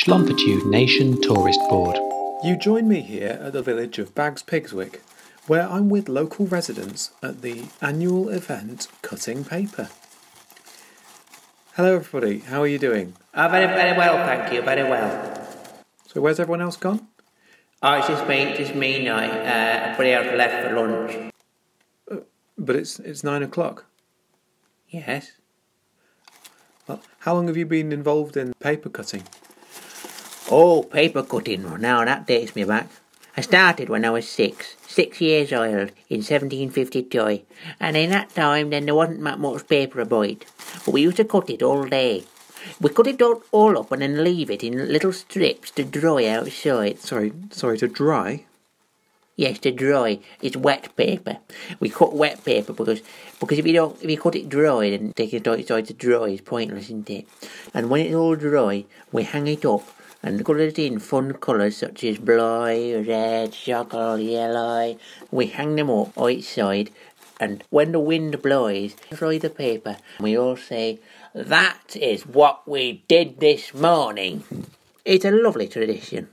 Schlumpitude Nation Tourist Board. You join me here at the village of Bags Pigswick, where I'm with local residents at the annual event Cutting Paper. Hello, everybody. How are you doing? Oh, very, very well, thank you, very well. So, where's everyone else gone? Oh, it's just me, just me now. Uh, everybody else left for lunch. Uh, but it's it's nine o'clock. Yes. Well, how long have you been involved in paper cutting? Oh, paper cutting. Now that dates me back. I started when I was six, six years old, in 1752. And in that time, then there wasn't that much paper about. But we used to cut it all day. We cut it all, all up and then leave it in little strips to dry outside. Sorry, sorry to dry. Yes, to dry. It's wet paper. We cut wet paper because because if you don't if you cut it dry then take it outside to dry is pointless, isn't it? And when it's all dry, we hang it up and colour it in fun colours such as blue, red, chocolate, yellow. We hang them up outside and when the wind blows, dry the paper. We all say, That is what we did this morning. It's a lovely tradition.